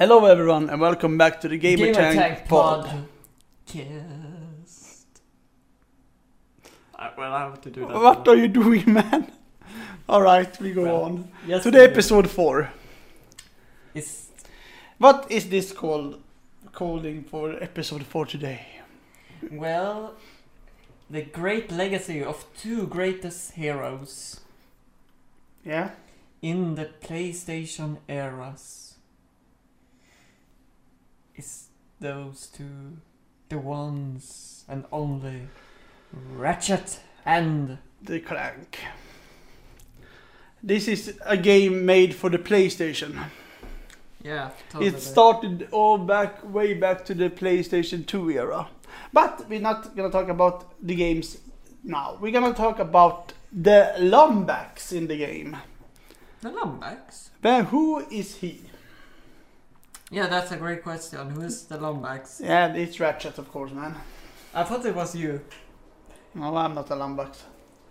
Hello everyone and welcome back to the Gamer, Gamer Tag, Tag pod. Podcast. I, well, I have to do that. What are you doing man? Alright, we go Well, on. yes, to we do. episode 4. It's What is this called? Calling for episode 4 today. well, the great legacy of two greatest heroes Yeah? in the PlayStation eras. Is those two the ones and only Ratchet and The Clank. This is a game made for the PlayStation. yeah, It started all back, way back to the PlayStation 2 era. But we're not gonna talk about the games now. We're gonna talk about the Lombax in the game. the Lombax. But who is he? Yeah, that's a great question. Who is the Lombax? Yeah, it's Ratchet, of course, man. I thought it was you. No, I'm not a Lombax.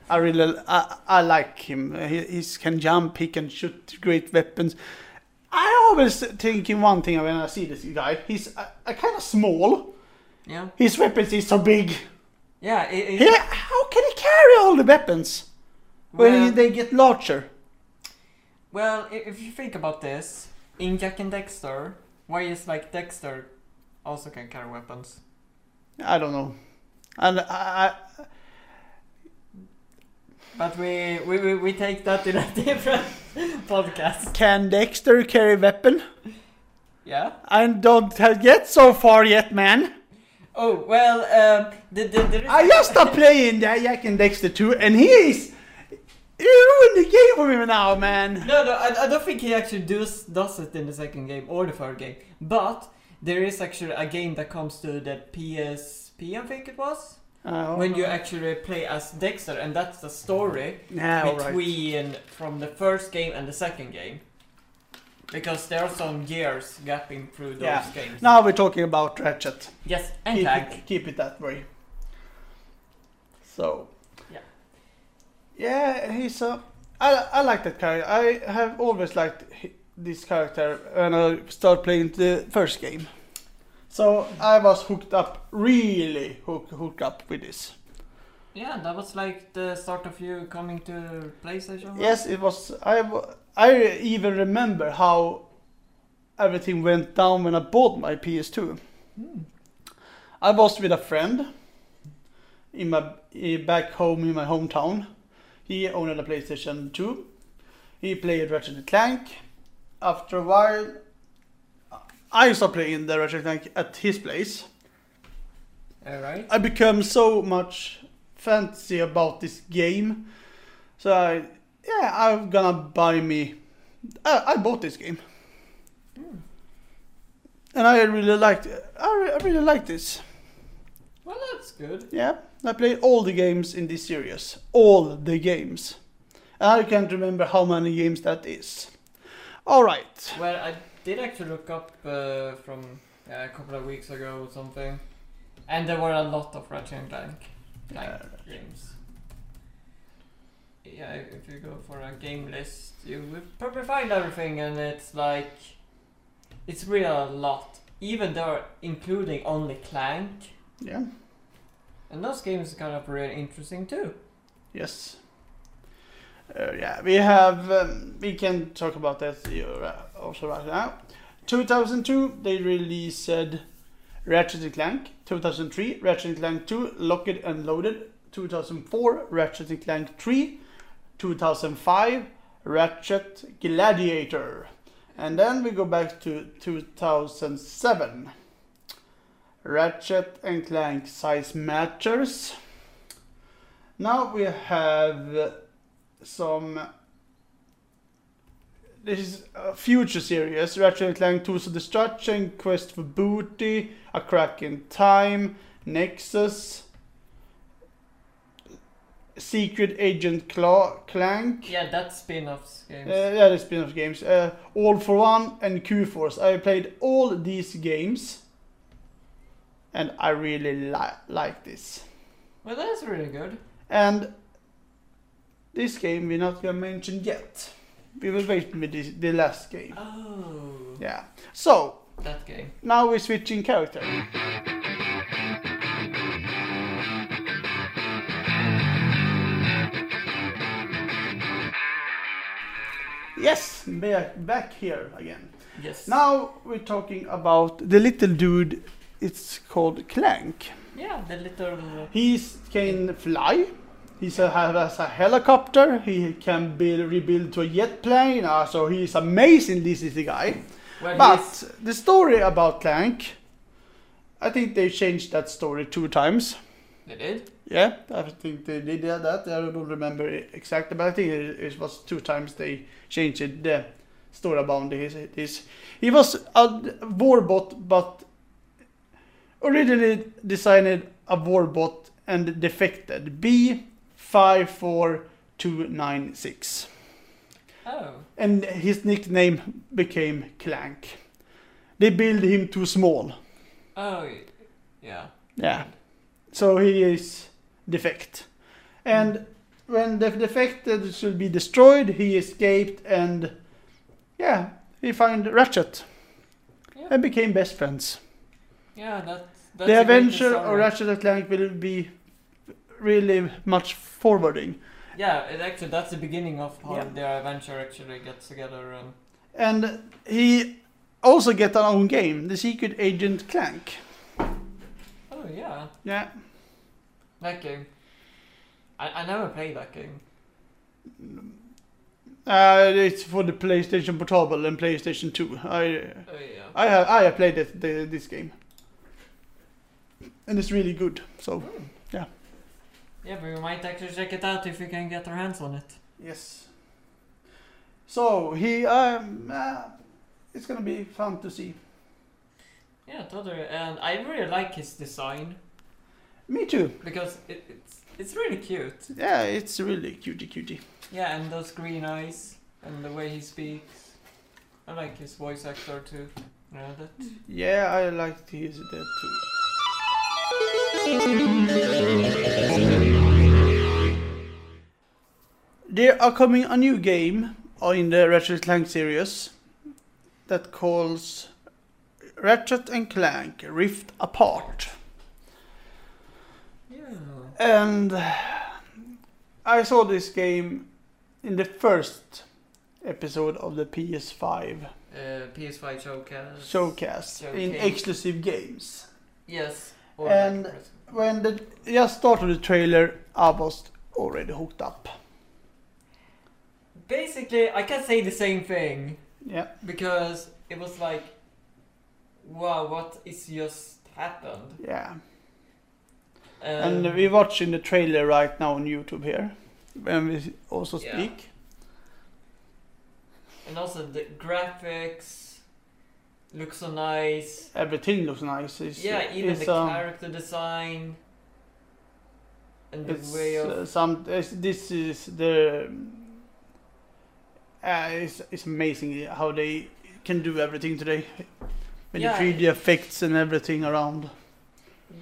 I really, I, I like him. He he's can jump, he can shoot great weapons. I always thinking one thing when I see this guy. He's a, a kind of small. Yeah. His weapons is so big. Yeah. It, it, He, how can he carry all the weapons when Well- they get larger? Well, if you think about this, in Jak and Daxter, why is like Daxter also can carry weapons? I don't know. And I, I, But we we, we, we take that in a different podcast. can Daxter carry weapon? Yeah. I don't have get so far yet, man. Oh well, um, the, the, is I just stopped playing the Jak and Daxter 2, and he is. Ruined the game for me now, man. No, no, I, I don't think he actually does does it in the second game or the third game. But there is actually a game that comes to the PSP, I think it was. Oh, when you actually play as Daxter, and that's the story Yeah, between from the first game and the second game. Because there are some years gapping through those yeah. games. Now we're talking about Ratchet. Yes, and Keep Tag. it, keep it that way. So. Yeah. Yeah, he's a. I, I like that character. I have always liked this character when I started playing the first game. So I was hooked up, really hook, hooked up with this. Yeah, that was like the start of you coming to PlayStation. right? Yes, it was. I, I even remember how everything went down when I bought my PS2. I was with a friend in my eh, back home in my hometown. He owned a PlayStation 2. He played Ratchet and Clank. After a while, I started playing the Ratchet and Clank at his place. Alright. I become so much fancy about this game. So I, yeah, I'm gonna buy me. I, I bought this game, hmm. and I really liked. I, re- I really like this. Well, that's good. Yeah, I played all the games in this series. All the games. And I can't remember how many games that is. All right. Well, I did actually look up uh, from yeah, a couple of weeks ago or something. And there were a lot of Ratchet and Clank, Clank games. Yeah, if you go for a game list, you will probably find everything, and it's like it's really a lot. Even though including only Clank, Yeah. And those games are kind of really interesting too. Yes. Uh, yeah, we have. Um, we can talk about that uh, also right now. 2002, they released Ratchet Clank. 2003, Ratchet Clank 2, Locked and Loaded. 2004, Ratchet Clank 3. 2005, Ratchet Gladiator. And then we go back to 2007. Ratchet and Clank Size Matters. Now we have uh, some. This is a future series: Ratchet and Clank Tools of Destruction, Quest for Booty, A Crack in Time, Nexus, Secret Agent Cla- Clank. Yeah, that's spin-offs Uh, games. yeah, the spin-off games. Uh, all for One and Q-Force. I played all these games, and I really li- like this. well, that's really good. And this game we're not gonna mention yet. We will wait with this, the last game. Oh, Yeah. So that game. now we're switching character. Yes, back back here again. Yes. Now we're talking about the little dude. It's called Clank. Yeah, the little. He can fly. He has a helicopter. He can build, rebuild to a jet plane. Uh, so he's amazing. This is the guy. Well, But he's- the story about Clank, I think they changed that story two times. they did. Yeah, I think they did that. I don't remember exactly, but I think it, it was two times they changed it, the story about this. this. He was a warbot, but originally designed a warbot and defected. B54296. Oh. And his nickname became Clank. They build him too small. Oh, yeah. Yeah. So he is defect. And when the defected should be destroyed, he escaped and yeah, he found Ratchet Yeah. and became best friends. Yeah, that. That's the adventure of story. Ratchet and Clank will be really much forwarding. Yeah, it actually that's the beginning of how Yeah. their adventure actually gets together and. And he also get an own game, The Secret Agent Clank. Oh yeah, Yeah. that game. I, I never played that game. Uh, it's for the PlayStation Portable and PlayStation 2. I Oh yeah. I have I have played it, the, this game, and it's really good. So Yeah, Yeah, but we might actually check it out if we can get our hands on it. yes. So he um, uh, it's gonna be fun to see. Yeah, totally. And I really like his design Me too. because it, it's it's really cute. Yeah, it's really cutie cutie. Yeah, and those green eyes and the way he speaks. I like his voice actor too. You know that? Yeah, I like to use that too. There are coming a new game in the Ratchet Clank series that calls Ratchet and Clank Rift Apart. Yeah. And I saw this game in the first episode of the PS5 Uh, PS5 showcase. showcase in exclusive games. Yes. Or And- When the just started the trailer, I was already hooked up. basically, I can say the same thing Yeah, because it was like, wow, what is just happened? yeah. Um, and we're watching the trailer right now on YouTube here, when we also Yeah. speak. and also the graphics look so nice. Everything looks nice. It's, yeah, even it's, the um, character design and the way of uh, some. This is the. Uh, it's, it's amazing how they can do everything today. With Yeah. the 3D effects and everything around.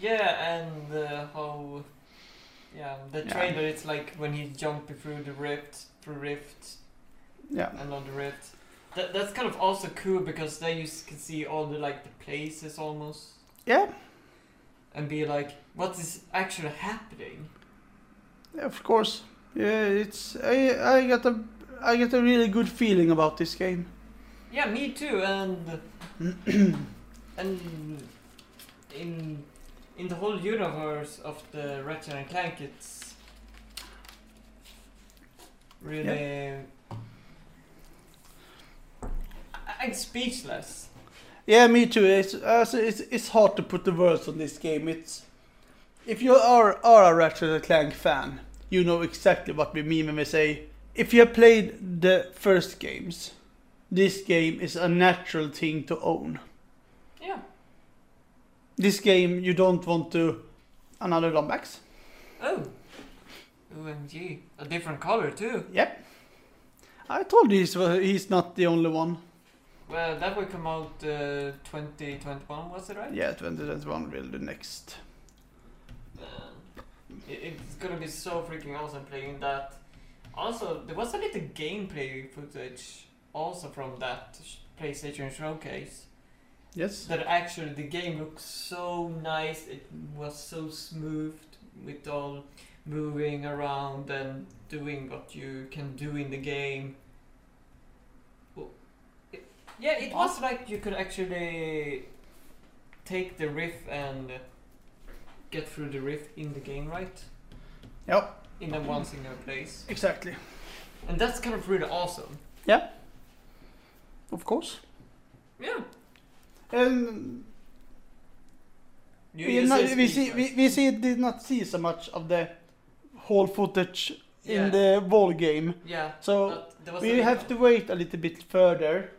Yeah, and uh, how, yeah, the Yeah. trailer. It's like when he's jumping through the rift, through rift, Yeah. another rift. That that's kind of also cool because then you can see all the like the places almost, Yeah, and be like, what is actually happening? of course. Yeah, it's I I got a I get a really good feeling about this game. Yeah, me too, and and in in the whole universe of the Ratchet and Clank, it's really. I- I'm speechless. Yeah, me too. It's uh, it's it's hard to put the words on this game. It's if you are are a Ratchet and Clank fan, you know exactly what we mean when we say if you have played the first games, this game is a natural thing to own. Yeah. This game you don't want to another Lombax. Oh. OMG. A different color too. Yep. I told you he's, he's not the only one. Well, that will come out uh, 2021, was it right? Yeah, 2021 will the next. Man, it's gonna be so freaking awesome playing that. Also, there was a little gameplay footage also from that PlayStation showcase. Yes. That actually the game looks so nice. It was so smooth with all moving around and doing what you can do in the game. Yeah, it was like you could actually take the rift and get through the rift in the game, right? Yep. In a one single place. Exactly. And that's kind of really awesome. Yeah. Of course. Yeah. And You, we, you not, we see we, we see did not see so much of the whole footage Yeah. in the ball game. Yeah. So but there was a we have to wait a little bit further,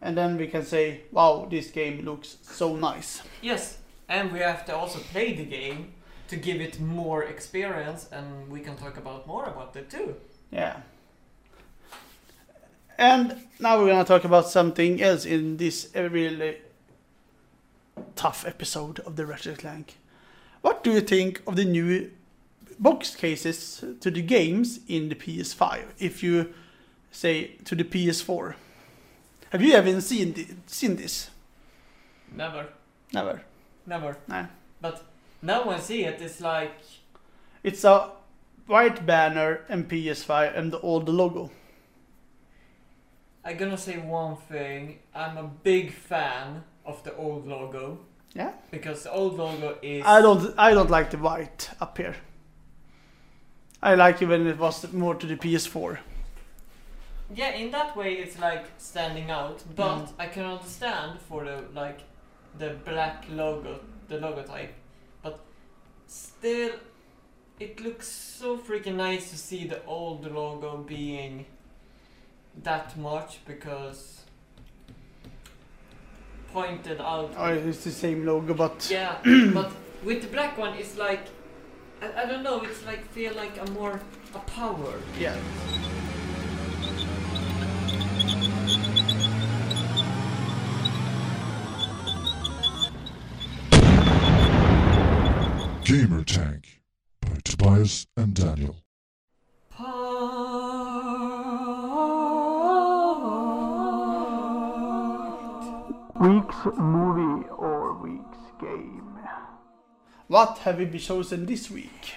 and then we can say, "Wow, this game looks so nice." Yes, and we have to also play the game to give it more experience, and we can talk about more about it too. Yeah. And now we're gonna talk about something else in this really tough episode of the Ratchet Clank. What do you think of the new box cases to the games in the PS5? If you say to the PS4, have you ever seen seen this? Never, Never. never. No. But now I see it, it's like It's a white banner and PS5 and the logo. I'm gonna say one thing. I'm a big fan of the old logo Yeah. because the old logo is. I don't I don't like the white up here. I like it when it was more to the PS4. Yeah, in that way it's like standing out, but Mm. I can understand for the like the black logo, the logo type, but still, it looks so freaking nice to see the old logo being that much because pointed out. Oh, it's the same logo, but Yeah, but with the black one, it's like I, I don't know. It's like feel like a more a power. yeah. Tank by Tobias and Daniel. Week's movie or week's game. What have we been chosen this week?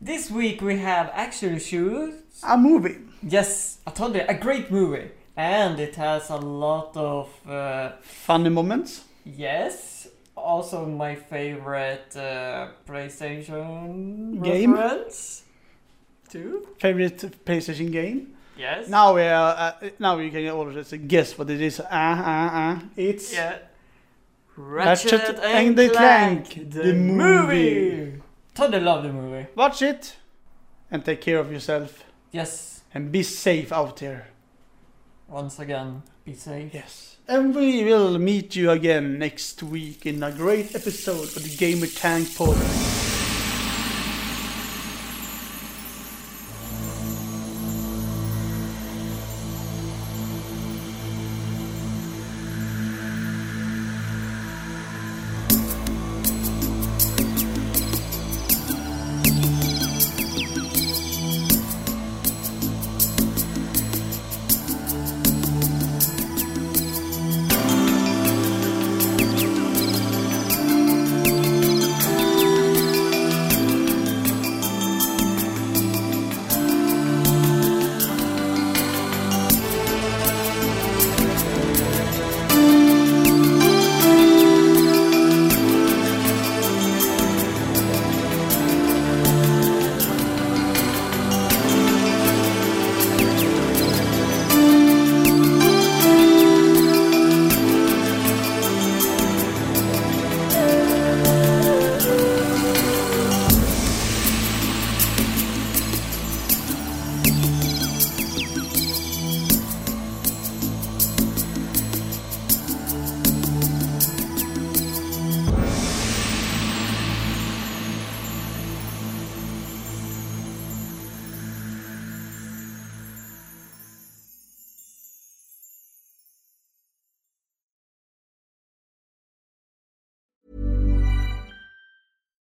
This week we have actually shoes. A movie. Yes, I told you, a great movie. And it has a lot of, uh, Funny moments. yes, also my favorite uh, PlayStation Game? reference. Too? Favorite PlayStation game. Yes. Now we are. Uh, now you can all just guess what it is. Ah ah ah. It's Yeah. Ratchet Ratchet, and and the Clank, Clank, the, the movie. movie. Totally love the movie. watch it and take care of yourself Yes. and be safe out there. Once again, be safe. Yes. And we will meet you again next week in a great episode of the Gamer Tank Podcast.